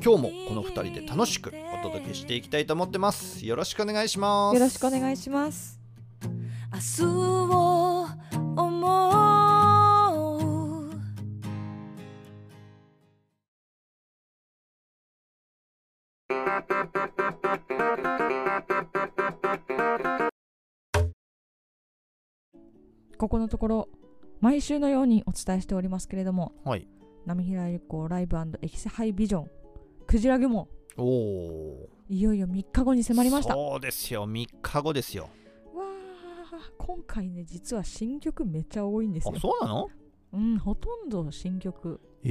今日もこの2人で楽しくお届けしていきたいと思ってます。よろしくお願いします。よろしくお願いします。明日を思う。ここのところ毎週のようにお伝えしておりますけれども、はい。波平由子ライブエキセハイビジョンクジラ雲おおいよいよ3日後に迫りました。わそうですよ。3日後ですよ。あ今回ね実は新曲めっちゃ多いんですあよ。そうなの？うんほとんど新曲。え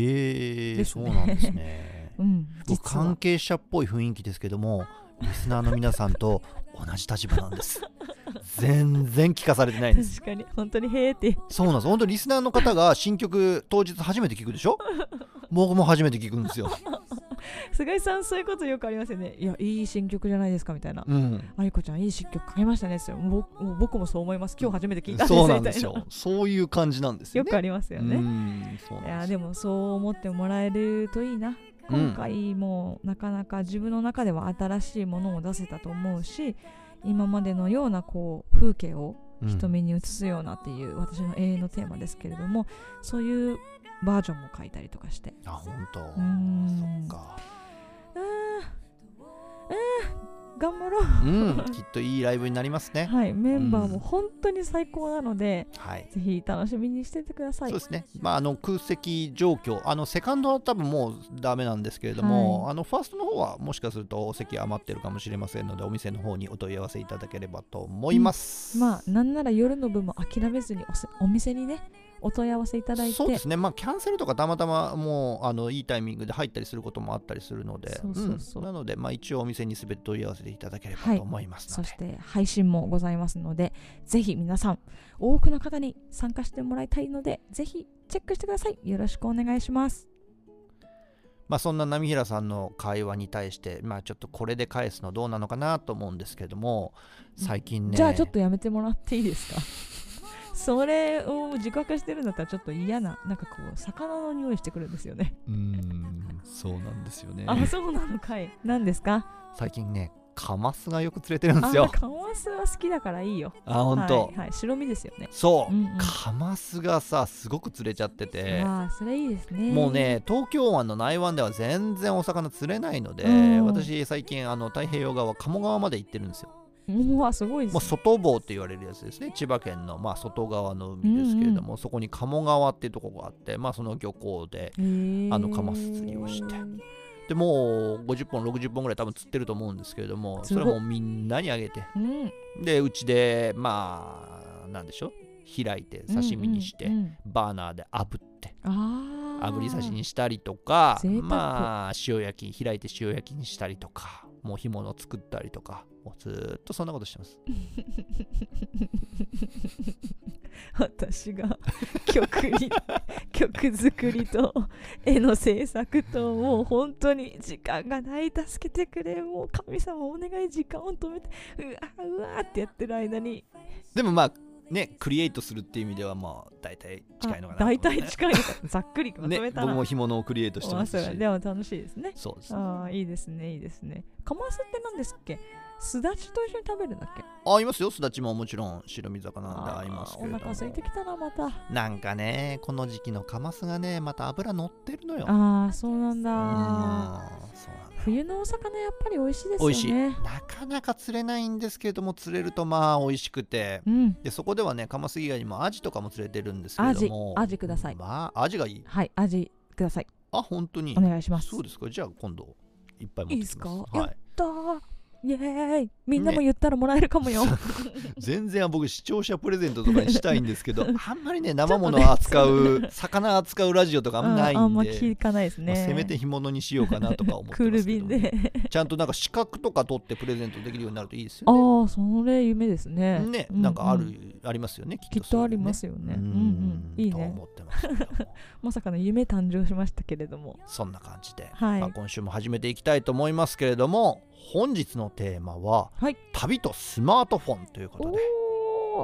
ー、ですね。そうなんですね。うん関係者っぽい雰囲気ですけどもリスナーの皆さんと同じ立場なんです。全然聞かされてないんです。確かに。本当にへーって。そうなんです。本当にリスナーの方が新曲当日初めて聞くでしょ？僕も初めて聞くんですよ 菅井さんそういうことよくありますよね。いやいい新曲じゃないですかみたいな。うん愛子ちゃんいい新曲かけましたねですよ。僕もそう思います。今日初めて聞いたんですそうなんですよそういう感じなんですよねよくありますよね。いやでもそう思ってもらえるといいな。うん今回もなかなか自分の中では新しいものを出せたと思うし今までのようなこう風景をうん人目に映すようなっていう私の永遠のテーマですけれどもそういうバージョンも書いたりとかして。あ本当？うーん。そっか。あーあー頑張ろう。うん きっといいライブになりますね。はいメンバーうん。も本当に最高なので、はい。ぜひ楽しみにしててください。そうですね、まあ、あの空席状況、あのセカンドは多分もうダメなんですけれども、はい。あのファーストの方はもしかするとお席余ってるかもしれませんので、お店の方にお問い合わせいただければと思います。まあなんなら夜の分も諦めずにおせお店にねお問い合わせいただいて。そうですね、まあ、キャンセルとかたまたまもうあのいいタイミングで入ったりすることもあったりするので、なので、まあ、一応お店にすべて問い合わせていただければはいと思いますので、そして配信もございますのでぜひ皆さん多くの方に参加してもらいたいのでぜひチェックしてください。よろしくお願いします。まあ、そんな波平さんの会話に対して、まあ、ちょっとこれで返すのどうなのかなと思うんですけれども、最近ね、じゃあちょっとやめてもらっていいですか？それを自覚してるんだったらちょっと嫌ななんかこう魚の匂いしてくるんですよね。うーん、そうなんですよね。あそうなのかい。何ですか？最近ねカマスがよく釣れてるんであすよ。カマスは好きだからいいよ。あ本当、はい、はい、白身ですよね。そう、うんうん。カマスがさすごく釣れちゃってて。ああそれいいですね。もうね東京湾の内湾では全然お魚釣れないので、うん。私最近あの太平洋側鴨川まで行ってるんですようわすごいですもうね外房って言われるやつですね。千葉県の、まあ、外側の海ですけれども、そこに鴨川っていうところがあって、まあ、その漁港であのカマス釣りをして。でもう50本60本ぐらい多分釣ってると思うんですけれどもそれもみんなにあげて。うん。でうちでまあなんでしょう。開いて刺身にして、うんうんうんバーナーで炙ってああ炙り刺しにしたりとかまあ塩焼き開いて塩焼きにしたりとかもう干物作ったりとかもうずーっとそんなことしてます。私が曲に 曲作りと絵の制作ともう本当に時間がない助けてくれもう神様お願い時間を止めてうわうわってやってる間に。でもまあねクリエイトするっていう意味ではまあ大体近いのかなと思大体近いざっくりまとねめたら、僕も干物をクリエイトしてますし。れでも楽しいですね。そうですああいいですねいいですね。カマスって何ですっけ？すだちと一緒に食べるんだっけ？あいますよ。すだちももちろん白身魚なんで合いますけれども。お腹空いてきたなまた。なんかねこの時期のカマスがねまた脂乗ってるのよ。ああそうなんだ。冬のお魚やっぱり美味しいですよね。美味しい。なかなか釣れないんですけれども釣れるとまあ美味しくて。うん。でそこではねカマス以外にもアジとかも釣れてるんですけれアジどもアジください。まあアジがいい。はい味ください。あ本当に。お願いします。そうですか。じゃあ今度いっぱい持ってきます。いいですか？はい。やったーイエーイ。みんなも言ったらもらえるかもよ、全然僕視聴者プレゼントとかにしたいんですけど あんまりね生ものを扱う、魚扱うラジオとかあんまないんで、あんま聞かないですね、まあせめて干物にしようかなとか思ってますけど、クール便で。ちゃんとなんか資格とか取ってプレゼントできるようになるといいですよね。ああそれ夢ですね。ね、ううなんかある、ありますよねきっときっとありますすよね。うんうんいいね。と思ってます まさかの夢誕生しましたけれども。そんな感じで、はい。まあ、今週も始めていきたいと思いますけれども本日のテーマは、はい。旅とスマートフォンということで。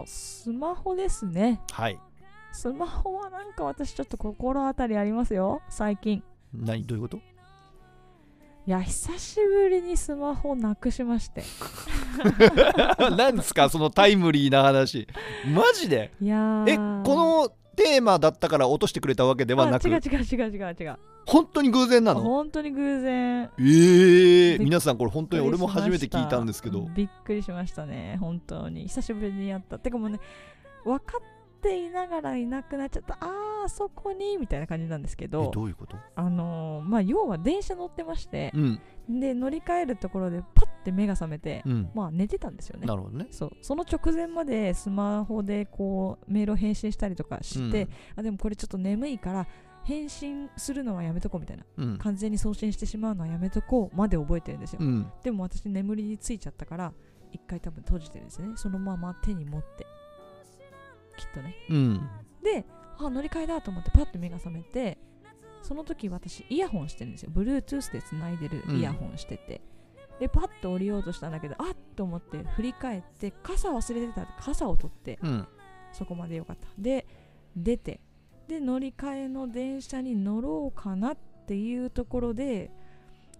スマホですね。はい。スマホはなんか私ちょっと心当たりありますよ。最近。何？どういうこと？いや久しぶりにスマホなくしまして。何ですか？そのタイムリーな話。マジで？いやー。えこのテーマだったから落としてくれたわけではなくあ違う違う違う違う違う。本当に偶然なの？本当に偶然。えー、びっ皆さんこれ本当に俺も初めて聞いたんですけど。びっくりしましたね本当に。久しぶりにやった。てかもうね分かっていながらいなくなっちゃった。あーあそこにみたいな感じなんですけえどどういうこと？あのーまあ要は電車乗ってましてうん。で乗り換えるところでパッて目が覚めて、うん。まあ寝てたんですよね。なるほどね。そう。その直前までスマホでこうメールを返信したりとかして、あでもこれちょっと眠いから返信するのはやめとこうみたいなうん。完全に送信してしまうのはやめとこうまで覚えてるんですよ、うん。でも私眠りについちゃったから一回多分閉じてるんですね。そのまま手に持ってきっとね。うん。であ乗り換えだと思ってパッと目が覚めてその時私イヤホンしてるんですよ。Bluetooth でつないでるイヤホンしてて、でパッと降りようとしたんだけどあっと思って振り返って傘忘れてた傘を取ってうん。そこまでよかった。で出てで乗り換えの電車に乗ろうかなっていうところで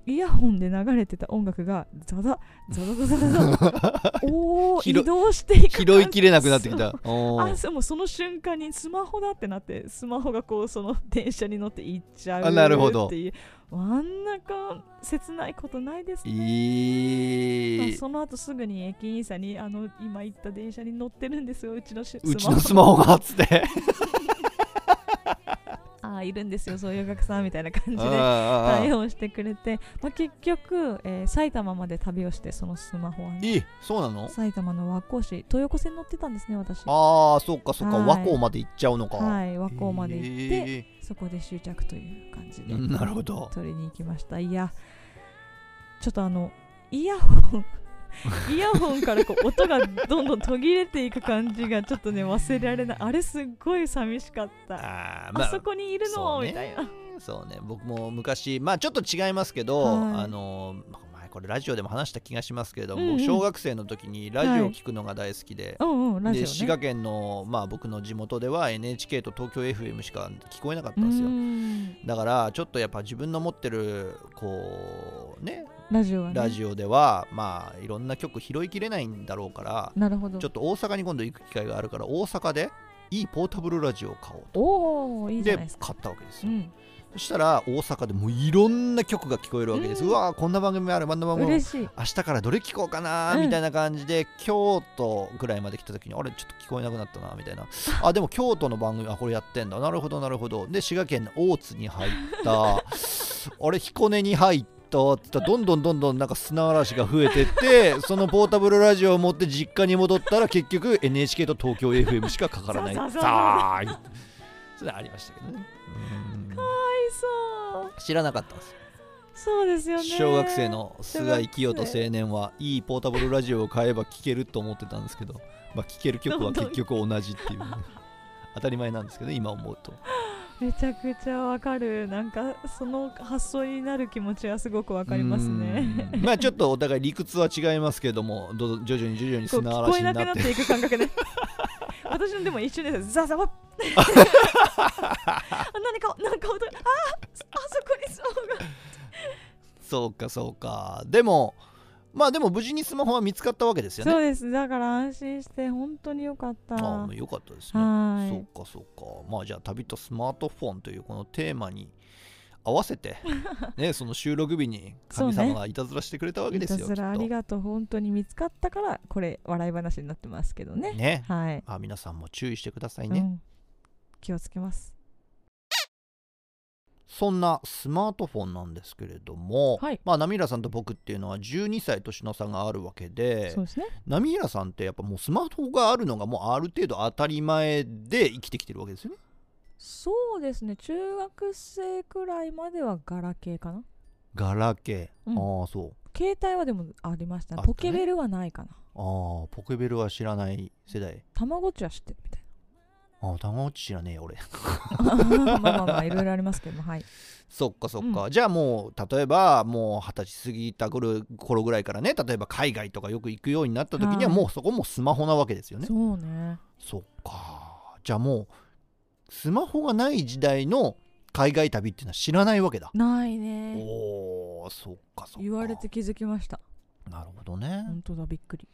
イヤホンで流れてた音楽がザザザザザザザ おー拾移動していく拾いきれなくなってきた。おー。あそうもうその瞬間にスマホだってなってスマホがこうその電車に乗って行っちゃうあなるほど。っていうあんなか切ないことないですね、いい。その後すぐに駅員さんにあの今行った電車に乗ってるんですようちのしうちのスマホ。がっつっているんですよそういうお客さんみたいな感じで。対応してくれて、まあ、結局、えー埼玉まで旅をしてそのスマホはね。いいそうなの？埼玉の和光市東横線乗ってたんですね私。ああそっかそっか。はい。和光まで行っちゃうのか。はい和光まで行って、へそこで終着という感じでーなるほど。取りに行きました。いやちょっとあのイヤホン イヤホンからこう音がどんどん途切れていく感じがちょっとね忘れられない。あれすっごい寂しかった。あ,、あーそこにいるの、みたいな。そうね。僕も昔まあちょっと違いますけど、はい。あの前これラジオでも話した気がしますけれども、うんうん。小学生の時にラジオを聞くのが大好きで、うんうんラジオね。で滋賀県の、まあ、僕の地元では NHK と東京 FM しか聞こえなかったうんですよ。ん。だからちょっとやっぱ自分の持ってるこうねラジオはね。ラジオではまあいろんな曲拾いきれないんだろうからなるほど。ちょっと大阪に今度行く機会があるから大阪でいいポータブルラジオを買おうと。おおいいで買ったわけですよ、うん。そしたら大阪でもういろんな曲が聞こえるわけです、ううんわーこんな番組あるこんな番組。明日からどれ聞こうかなうん。みたいな感じで、京都ぐらいまで来た時にあれちょっと聞こえなくなったなみたいな。あでも京都の番組あこれやってんだ。なるほどなるほど。で滋賀県の大津に入った。あれ彦根に入ったって言ったらどんどんどんどんなんか砂嵐が増えてってそのポータブルラジオを持って実家に戻ったら結局 NHK と東京 FM しかかからないさーいそれありましたけどねかわいそう知らなかったんですそうですよね小学生の菅井清人青年はいいポータブルラジオを買えば聴けると思ってたんですけど、まあ、聴ける曲は結局同じっていうね、当たり前なんですけど今思うとめちゃくちゃわかる。なんかその発想になる気持ちはすごくわかりますね。うん。まあちょっとお互い理屈は違いますけれどもどうぞ徐々に徐々に砂聞こえな嵐になってくなっていく感覚ね 私のでも一瞬です。ザザワッ。あ何か何か音がああそこにそうが。そうかそうか。でもまあでも無事にスマホは見つかったわけですよね。そうです。だから安心して本当によかった。ああよかったですね。はい。そうかそうか。まあじゃあ旅とスマートフォンというこのテーマに合わせて ねその収録日に神様がいたずらしてくれたわけですよいたずらありがとう。本当に見つかったからこれ笑い話になってますけどね。ね。はい、まあ皆さんも注意してくださいね、うん、気をつけますそんなスマートフォンなんですけれども、はい。まあナミラさんと僕っていうのは12歳年の差があるわけでそうですね。ナミラさんってやっぱもうスマホがあるのがもうある程度当たり前で生きてきてるわけですよねそうですね中学生くらいまではガラケーかなガラケー、うんああそう携帯はでもありましたねポケベルはないかなああポケベルは知らない世代たまごっちは知ってるみたいああたまごっち知らねえよ俺。なまあまあまあいろいろありますけどもはい。そっかそっか、じゃあもう例えばもう二十歳過ぎた頃頃ぐらいからね例えば海外とかよく行くようになった時にははい。もうそこもスマホなわけですよね、そうね。そっかじゃあもうスマホがない時代の海外旅っていうのは知らないわけだ。ないね。おーそっかそっか。言われて気づきました。なるほどね。本当だびっくり。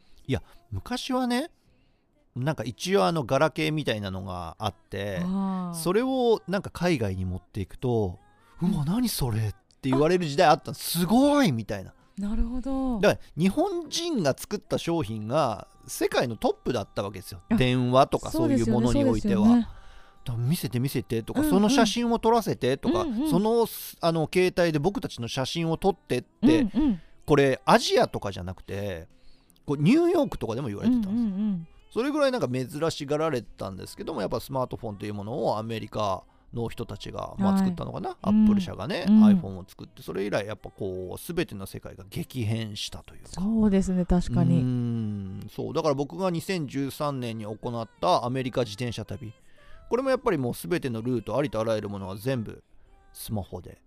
昔はねなんか一応あのガラケーみたいなのがあってそれをなんか海外に持っていくとうわ何それって言われる時代あったの。すごいみたいな。なるほど。だから日本人が作った商品が世界のトップだったわけですよ。あ電話とかそういうものにおいては、見せて見せてとか、うんうん。その写真を撮らせてとか、うんうん。そのあの携帯で僕たちの写真を撮ってって、これアジアとかじゃなくてこうニューヨークとかでも言われてたんですよ、うんうんそれぐらいなんか珍しがられてたんですけどもやっぱスマートフォンというものをアメリカの人たちが、まあ、はい作ったのかな、アうん。ップル社がね、うん。iPhone を作ってそれ以来やっぱこう全ての世界が激変したというか。そうですね確かに。ん。そう。だから僕が2013年に行ったアメリカ自転車旅。これもやっぱりもう全てのルートありとあらゆるものは全部スマホで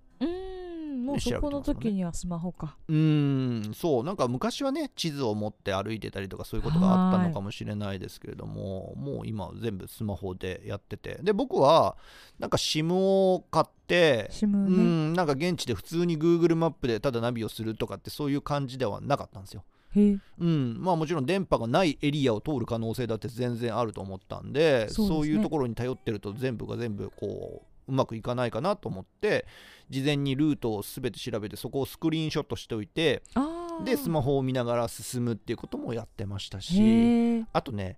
もうそこの時にはスマホか。うーんそう。なんか昔はね地図を持って歩いてたりとかそういうことがあったのかもしれないですけれどももう今全部スマホでやってて。で僕はなんか SIM を買ってシムうねんなんか現地で普通に Google マップでただナビをするとかってそういう感じではなかったんですよ。うん、まあもちろん電波がないエリアを通る可能性だって全然あると思ったんでそうね。いうところに頼ってると全部が全部こううまくいかないかなと思って事前にルートを全て調べてそこをスクリーンショットしておいてああでスマホを見ながら進むっていうこともやってましたしあとね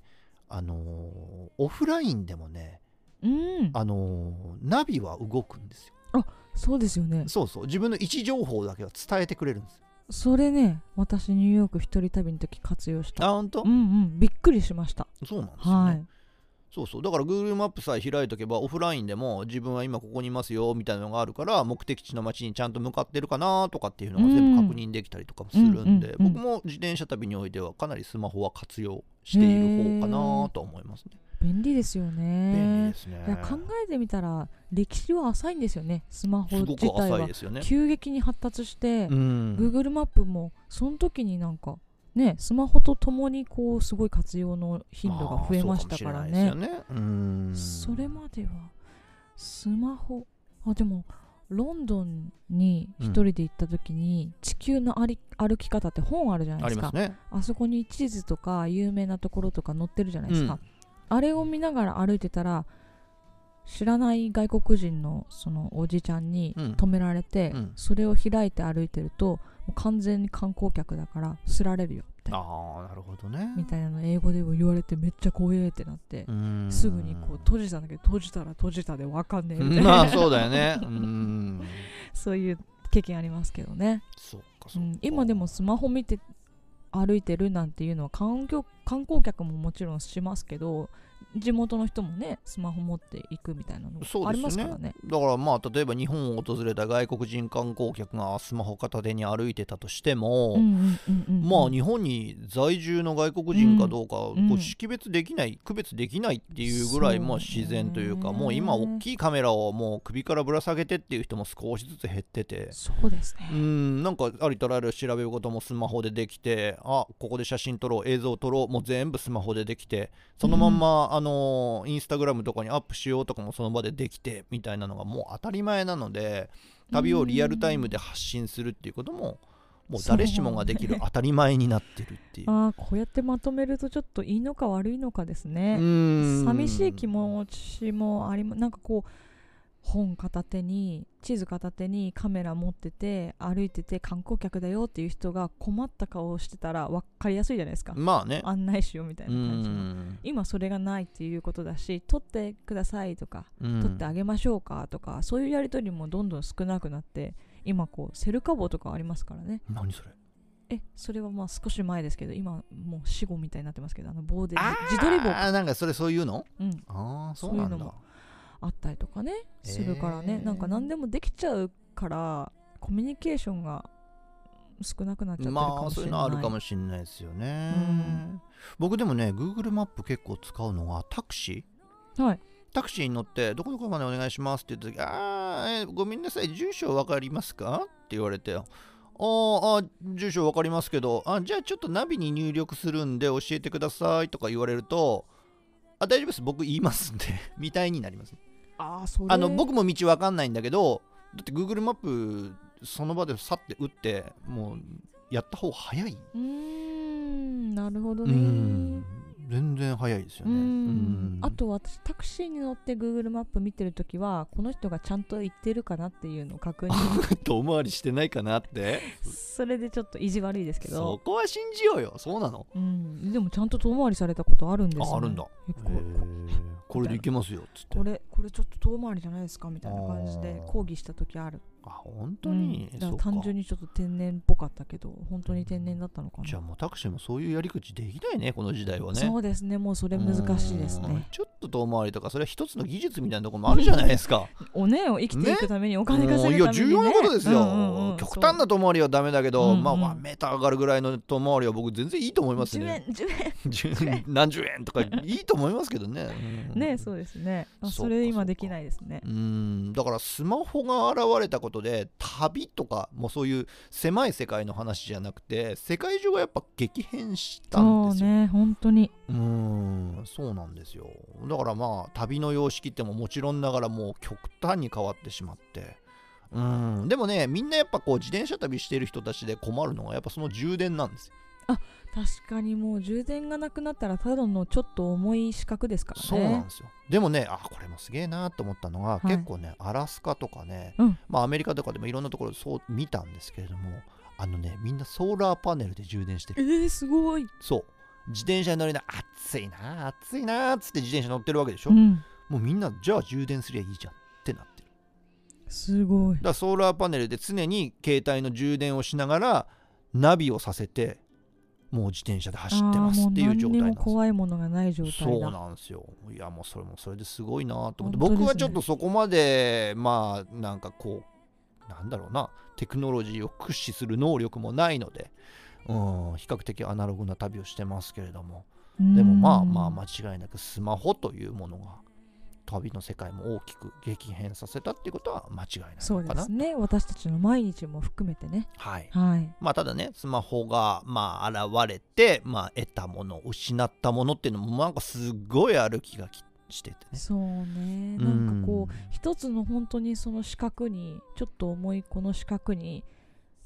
あのーオフラインでもね、うん。あのーナビは動くんですよ。そうですよね。そうそう。自分の位置情報だけは伝えてくれるんですよ。それね私ニューヨーク一人旅の時活用した。あ本当、うんうん。びっくりしました。そうなんですよね、はいそうそうだから Google マップさえ開いとけばオフラインでも自分は今ここにいますよみたいなのがあるから目的地の街にちゃんと向かってるかなとかっていうのが全部確認できたりとかもするんで、僕も自転車旅においてはかなりスマホは活用している方かなとは思いますね。便利ですよ便利ねですね。いや考えてみたら歴史は浅いんですよねスマホ自体は。急激に発達して、うん Google マップもその時になんかねスマホとともにこうすごい活用の頻度が増えましたからまあね。それまではスマホあでもロンドンに一人で行った時に、地球の歩歩き方って本あるじゃないですか。ね。あそこに地図とか有名なところとか載ってるじゃないですか、うん。あれを見ながら歩いてたら知らない外国人のそのおじちゃんにうん。止められて、うん。それを開いて歩いてるともう完全に観光客だからすられるよみたいな。ああなるほどね。みたいなの英語でも言われてめっちゃ怖えってなって、うん。すぐにこう閉じたんだけど閉じたら閉じたでわかんねえみたいな、まあそうだよね。うん。そういう経験ありますけどね、そっかそか。ん、今でもスマホ見て歩いてるなんていうのは観光観光客ももちろんしますけど地元の人もねスマホ持っていくみたいなのありそうですよね。ますからね。だからまあ例えば日本を訪れた外国人観光客がスマホ片手に歩いてたとしても、うんうんうんうんまあ日本に在住の外国人かどうか、うんこう識別できない区別できないっていうぐらいまあ自然というかもう今大きいカメラをもう首からぶら下げてっていう人も少しずつ減ってて。そうですね。うんなんかありとあらゆる調べることもスマホでできてあここで写真撮ろう映像撮ろうもう全部スマホでできてそのまんま、あのインスタグラムとかにアップしようとかもその場でできてみたいなのがもう当たり前なので旅をリアルタイムで発信するっていうことももう誰しもができる当たり前になってるっていう。ああこうやってまとめるとちょっといいのか悪いのかですうね、寂しい気持ちもありまなんかこう本片手に地図片手にカメラ持ってて歩いてて観光客だよっていう人が困った顔をしてたら分かりやすいじゃないですか。まあね。案内しようみたいうな感じの。ん。今それがないっていうことだし撮ってくださいとかうん。撮ってあげましょうかとかそういうやり取りもどんどん少なくなって今こうセルカ棒とかありますからね。何それ？えそれはまあ少し前ですけど今もう死後みたいになってますけどあの棒であ自撮り棒あなんかそれそういうの？うん、ああそうなんだ。そういうのもあったりとかねするからね、えーなんか何でもできちゃうからコミュニケーションが少なくなっちゃってるかまもしれない、あそういうのあるかもしれないですよね、うん。僕でもね Google マップ結構使うのがタクシー。はい。タクシーに乗ってどこどこまでお願いしますって言った時あーえーごめんなさい住所わかりますか？って言われてあーあー住所わかりますけどあじゃあちょっとナビに入力するんで教えてくださいとか言われるとあ大丈夫です。僕言いますんで。みたいになりますああそれ。あの僕も道わかんないんだけどだって Google マップその場でさって打ってもうやった方が早い、うーんなるほどうねん全然早いですよね。あと私タクシーに乗って Google マップ見てるときはこの人がちゃんと言ってるかなっていうのを確認。遠回りしてないかなって。それでちょっと意地悪いですけそど、こは信じようよ。そうなの？うん、でもちゃんと遠回りされたことあるんですよ、ね、ああるんだ。えここれでいけますよっつって。これこれちょっと遠回りじゃないですかみたいな感じで抗議した時あるあ本当に、うん、だから単純にちょっと天然っぽかったけど本当に天然だったのかな。じゃあもうタクシーもそういうやり口できないねこの時代はね。そうですねもうそれ難しいですうん。ねちょっと遠回りとかそれは一つの技術みたいなところもあるじゃないですか。おねを生きていくためにお金稼ぐために、ね、うんいや重要なことですよ、うんうんうん極端な遠回りはダメだけど、うんう。んまあまあメーター上がるぐらいの遠回りは僕全然いいと思います10ね円10円 10何十円とか いいと思いますけどね、うん。ねそうですね。それ今できないですね。うん。だからスマホが現れたことで旅とかもうそういう狭い世界の話じゃなくて世界中がやっぱ激変したんですよ。そうね本当にうんそうなんですよだからまあ旅の様式ってももちろんながらもう極端に変わってしまってうんでもねみんなやっぱこう自転車旅してる人たちで困るのがやっぱその充電なんですよ。確かにもう充電がなくなったらただのちょっと重い四角ですからね。そうなんですよ。でもねあこれもすげえなと思ったのが、はい。結構ねアラスカとかね、うん。まあアメリカとかでもいろんなところでそう見たんですけれどもあのねみんなソーラーパネルで充電してえるー、すごい、そう。自転車に乗りな暑いな暑いなっつって自転車乗ってるわけでしょ、うん、もうみんなじゃあ充電すりゃいいじゃんってなってる。すごい。だからソーラーパネルで常に携帯の充電をしながらナビをさせてもう自転車で走ってますっていう状態なんです。よ怖いものがない状態そうだなんですよ。いやもうそれもそれですごいなと思って、ね。僕はちょっとそこまでまあなんかこうなんだろうなテクノロジーを駆使する能力もないのでうん比較的アナログな旅をしてますけれども。でもまあまあ間違いなくスマホというものが旅の世界も大きく激変させたっていうことは間違いないそうですね。私たちの毎日も含めてね。はい。はい。まあただねスマホがまあ現れてまあ得たもの失ったものっていうのもなんかすごいある気がきしててね。そうね。うん。なんかこう一つの本当にその四角にちょっと重いこの四角に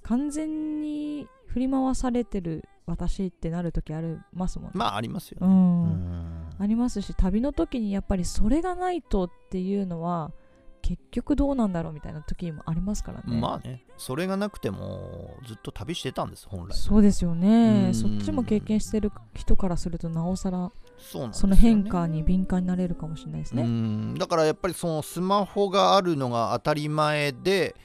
完全に振り回されてる私ってなる時ありますもんね。まあありますよね。うん。うんありますし旅の時にやっぱりそれがないとっていうのは結局どうなんだろうみたいな時もありますからね。まあね、それがなくてもずっと旅してたんです、本来。そうですようんねそっちも経験してる人からするとなおさらそねその変化に敏感になれるかもしれないですうね。んだからやっぱりそのスマホがあるのが当たり前で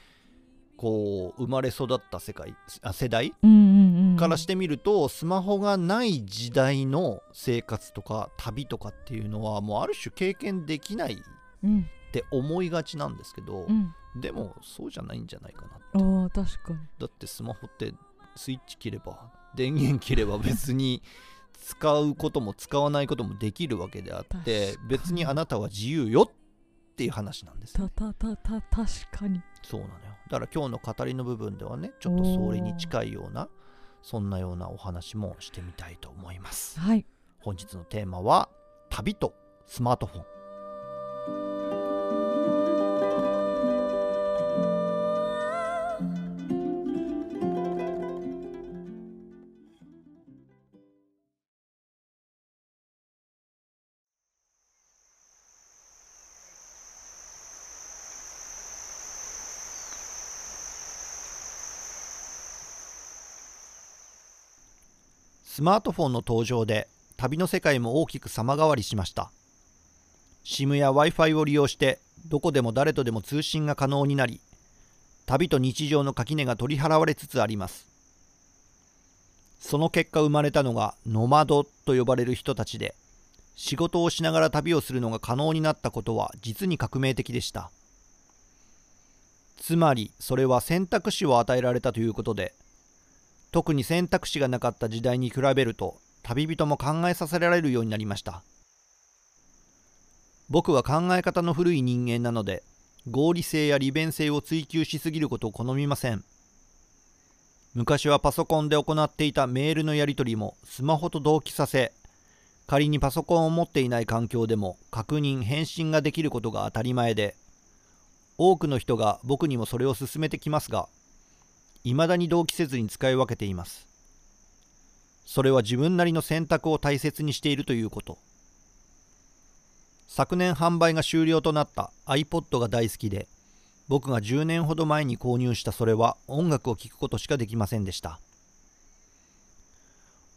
こう生まれ育った世界あ世代うんうんうん、からしてみると、スマホがない時代の生活とか旅とかっていうのはもうある種経験できないっうん。て思いがちなんですけど、うん、でもそうじゃないんじゃないかなあー確かに。だってスマホってスイッチ切れば電源切れば別に使うことも使わないこともできるわけであって別にあなたは自由よっていう話なんですたね。たたた確かに。そうなのよ。だから今日の語りの部分ではねちょっとそれに近いようなそんなようなお話もしてみたいと思います。はい。本日のテーマは旅とスマートフォンスマートフォンの登場で旅の世界も大きく様変わりしました。SIM や Wi-Fi を利用してどこでも誰とでも通信が可能になり旅と日常の垣根が取り払われつつあります。その結果生まれたのがノマドと呼ばれる人たちで仕事をしながら旅をするのが可能になったことは実に革命的でした。つまりそれは選択肢を与えられたということで特に選択肢がなかった時代に比べると旅人も考えさせられるようになりました。僕は考え方の古い人間なので合理性や利便性を追求しすぎることを好みません。昔はパソコンで行っていたメールのやり取りもスマホと同期させ仮にパソコンを持っていない環境でも確認返信ができることが当たり前で多くの人が僕にもそれを勧めてきますが未だに同期せずに使い分けています。それは自分なりの選択を大切にしているということ。昨年販売が終了となった iPod が大好きで僕が10年ほど前に購入したそれは音楽を聴くことしかできませんでした。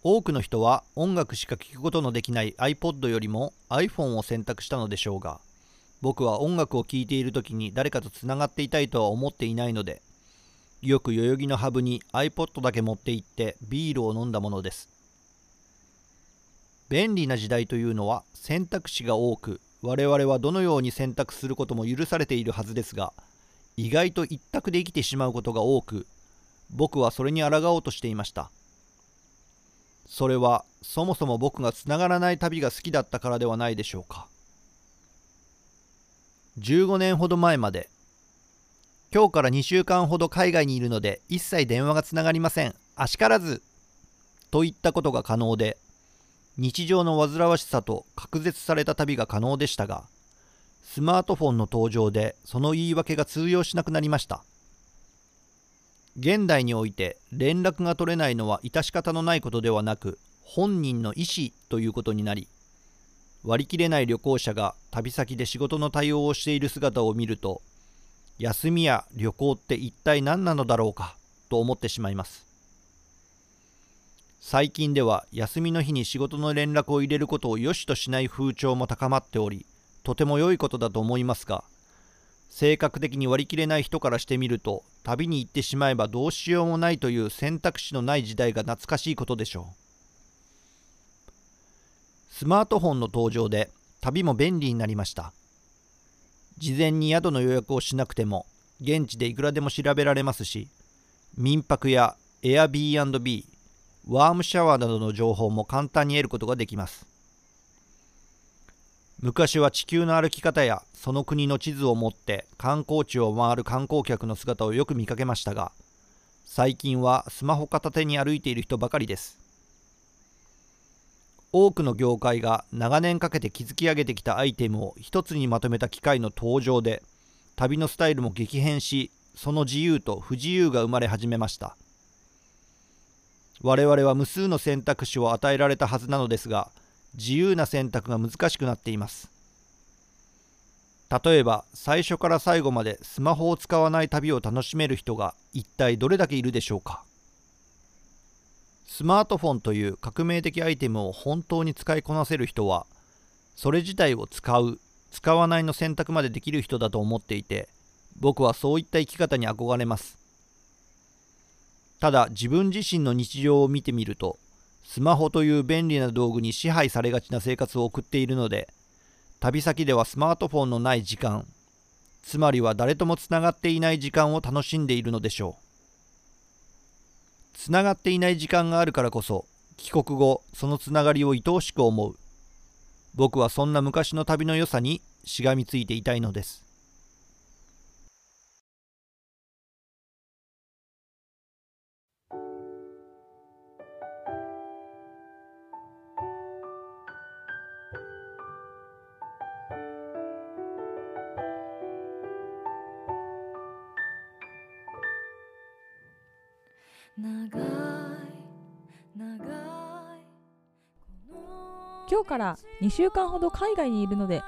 多くの人は音楽しか聴くことのできない iPod よりも iPhone を選択したのでしょうが僕は音楽を聴いている時に誰かとつながっていたいとは思っていないのでよく代々木のハブに iPod だけ持って行ってビールを飲んだものです。便利な時代というのは選択肢が多く我々はどのように選択することも許されているはずですが意外と一択で生きてしまうことが多く僕はそれに抗おうとしていました。それはそもそも僕がつながらない旅が好きだったからではないでしょうか。15年ほど前まで今日から2週間ほど海外にいるので一切電話がつながりません。あしからずといったことが可能で日常の煩わしさと隔絶された旅が可能でしたがスマートフォンの登場でその言い訳が通用しなくなりました。現代において連絡が取れないのは致し方のないことではなく本人の意思ということになり割り切れない旅行者が旅先で仕事の対応をしている姿を見ると休みや旅行って一体何なのだろうかと思ってしまいます。最近では休みの日に仕事の連絡を入れることを良しとしない風潮も高まっておりとても良いことだと思いますが性格的に割り切れない人からしてみると旅に行ってしまえばどうしようもないという選択肢のない時代が懐かしいことでしょう。スマートフォンの登場で旅も便利になりました。事前に宿の予約をしなくても現地でいくらでも調べられますし民泊や Airbnb ワームシャワーなどの情報も簡単に得ることができます。昔は地球の歩き方やその国の地図を持って観光地を回る観光客の姿をよく見かけましたが最近はスマホ片手に歩いている人ばかりです。多くの業界が長年かけて築き上げてきたアイテムを一つにまとめた機械の登場で旅のスタイルも激変しその自由と不自由が生まれ始めました。我々は無数の選択肢を与えられたはずなのですが自由な選択が難しくなっています。例えば最初から最後までスマホを使わない旅を楽しめる人が一体どれだけいるでしょうか。スマートフォンという革命的アイテムを本当に使いこなせる人はそれ自体を使う使わないの選択までできる人だと思っていて僕はそういった生き方に憧れます。ただ自分自身の日常を見てみるとスマホという便利な道具に支配されがちな生活を送っているので旅先ではスマートフォンのない時間つまりは誰ともつながっていない時間を楽しんでいるのでしょう。つながっていない時間があるからこそ帰国後そのつながりを愛おしく思う。僕はそんな昔の旅の良さにしがみついていたいのです。今日から2週間ほど海外にいるので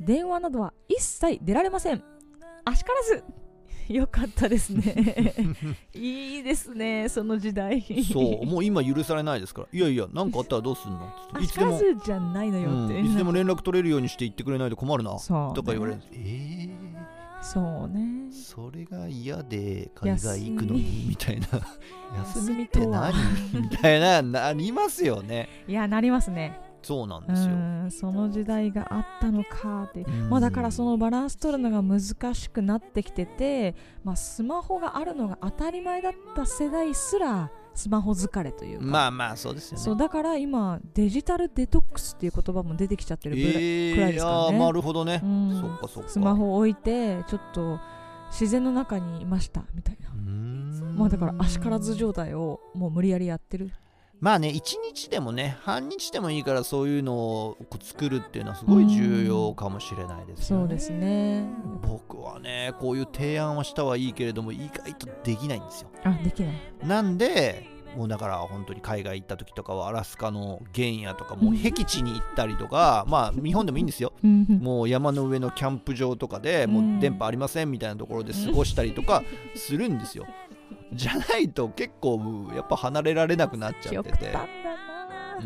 電話などは一切出られません。あしからず。よかったですね。いいですねその時代。そうもう今許されないですから。いやいや何かあったらどうすんの？つっていつでじゃないのようんって、いつでも連絡取れるようにして言ってくれないと困るな。そう。ねとか言われる。えそうね。ー、それが嫌で海外行くのに休み。みたいな。休みって何？みたいななりますよね。いやなりますね。そうなんうですよ、んその時代があったのかって。うん。まあだからそのバランス取るのが難しくなってきてて、まあ、スマホがあるのが当たり前だった世代すらスマホ疲れというか、まあまあそうですよね。そうだから今デジタルデトックスっていう言葉も出てきちゃってるぐらい、えくらいですからねなるほどね、うん。そっかそっか。スマホを置いてちょっと自然の中にいましたみたいな。まあだから足からず状態をもう無理やりやってるまあね一日でもね半日でもいいからそういうのを作るっていうのはすごい重要かもしれないですよね。そうですね。僕はねこういう提案はしたはいいけれども意外とできないんですよ。あできない。なんでもうだから本当に海外行った時とかはアラスカの原野とかもう僻地に行ったりとかまあ日本でもいいんですよ。うん。もう山の上のキャンプ場とかでもう電波ありませんみたいなところで過ごしたりとかするんですよじゃないと結構やっぱ離れられなくなっちゃってて。極端だう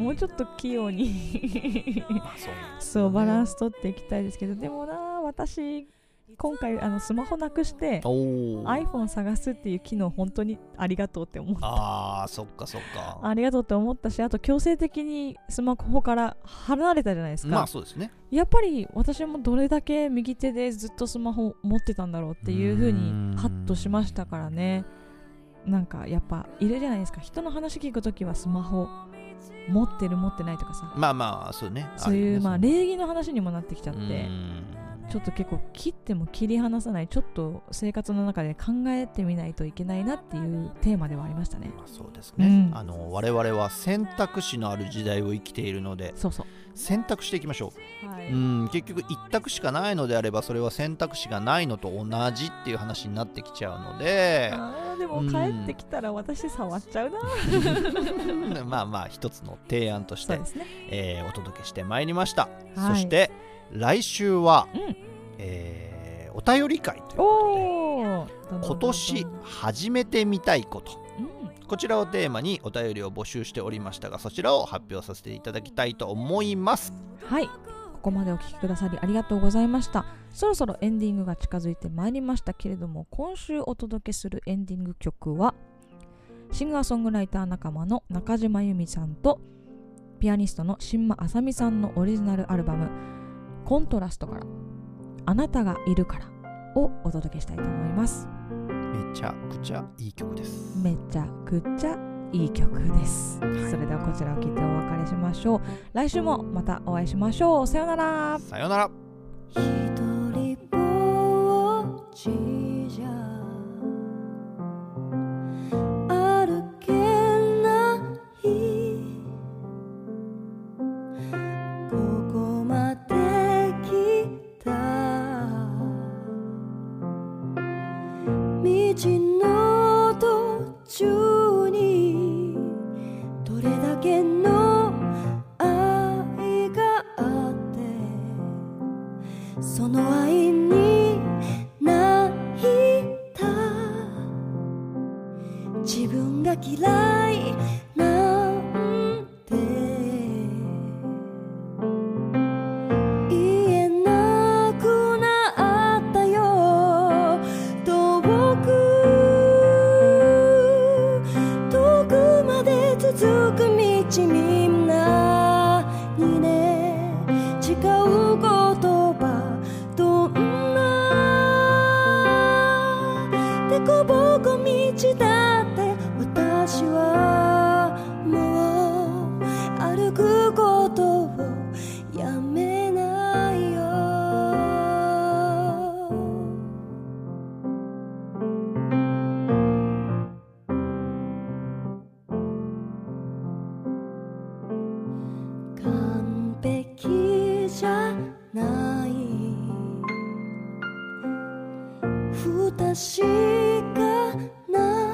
もうちょっと器用に。まあそう。なんですそうバランスス取っていきたいですけど。でもな私今回あのスマホなくして iPhone 探すっていう機能本当にありがとうって思った。あーそっかそっか。ありがとうって思ったしあと強制的にスマホから離れたじゃないですか、まあそうですね。やっぱり私もどれだけ右手でずっとスマホ持ってたんだろうっていう風にハッとしましたからね。なんかやっぱいるじゃないですか。人の話聞くときはスマホ持ってる持ってないとかさ。まあまあそうね。そういうまあ礼儀の話にもなってきちゃって。うんちょっと結構切っても切り離さないちょっと生活の中で考えてみないといけないなっていうテーマではありましたね。まあそうですね、うん。あの我々は選択肢のある時代を生きているのでそうそう。選択していきましょう、はい。うん結局一択しかないのであればそれは選択肢がないのと同じっていう話になってきちゃうのであーでもうん。帰ってきたら私触っちゃうな。まあまあ一つの提案としてね。えーお届けしてまいりました、はい。そして来週は、うん。えーお便り会ということで今年始めてみたいこと。うん。こちらをテーマにお便りを募集しておりましたがそちらを発表させていただきたいと思います。はい。ここまでお聞きくださりありがとうございました。そろそろエンディングが近づいてまいりましたけれども今週お届けするエンディング曲はシンガーソングライター仲間の中島由美さんとピアニストの新間あさみさんのオリジナルアルバム「コントラストからあなたがいるから」をお届けしたいと思います。めちゃくちゃいい曲です。めちゃくちゃいい曲です。それではこちらを聴いてお別れしましょう。来週もまたお会いしましょう。さようなら。さようなら。一人ぼっちじゃの確かな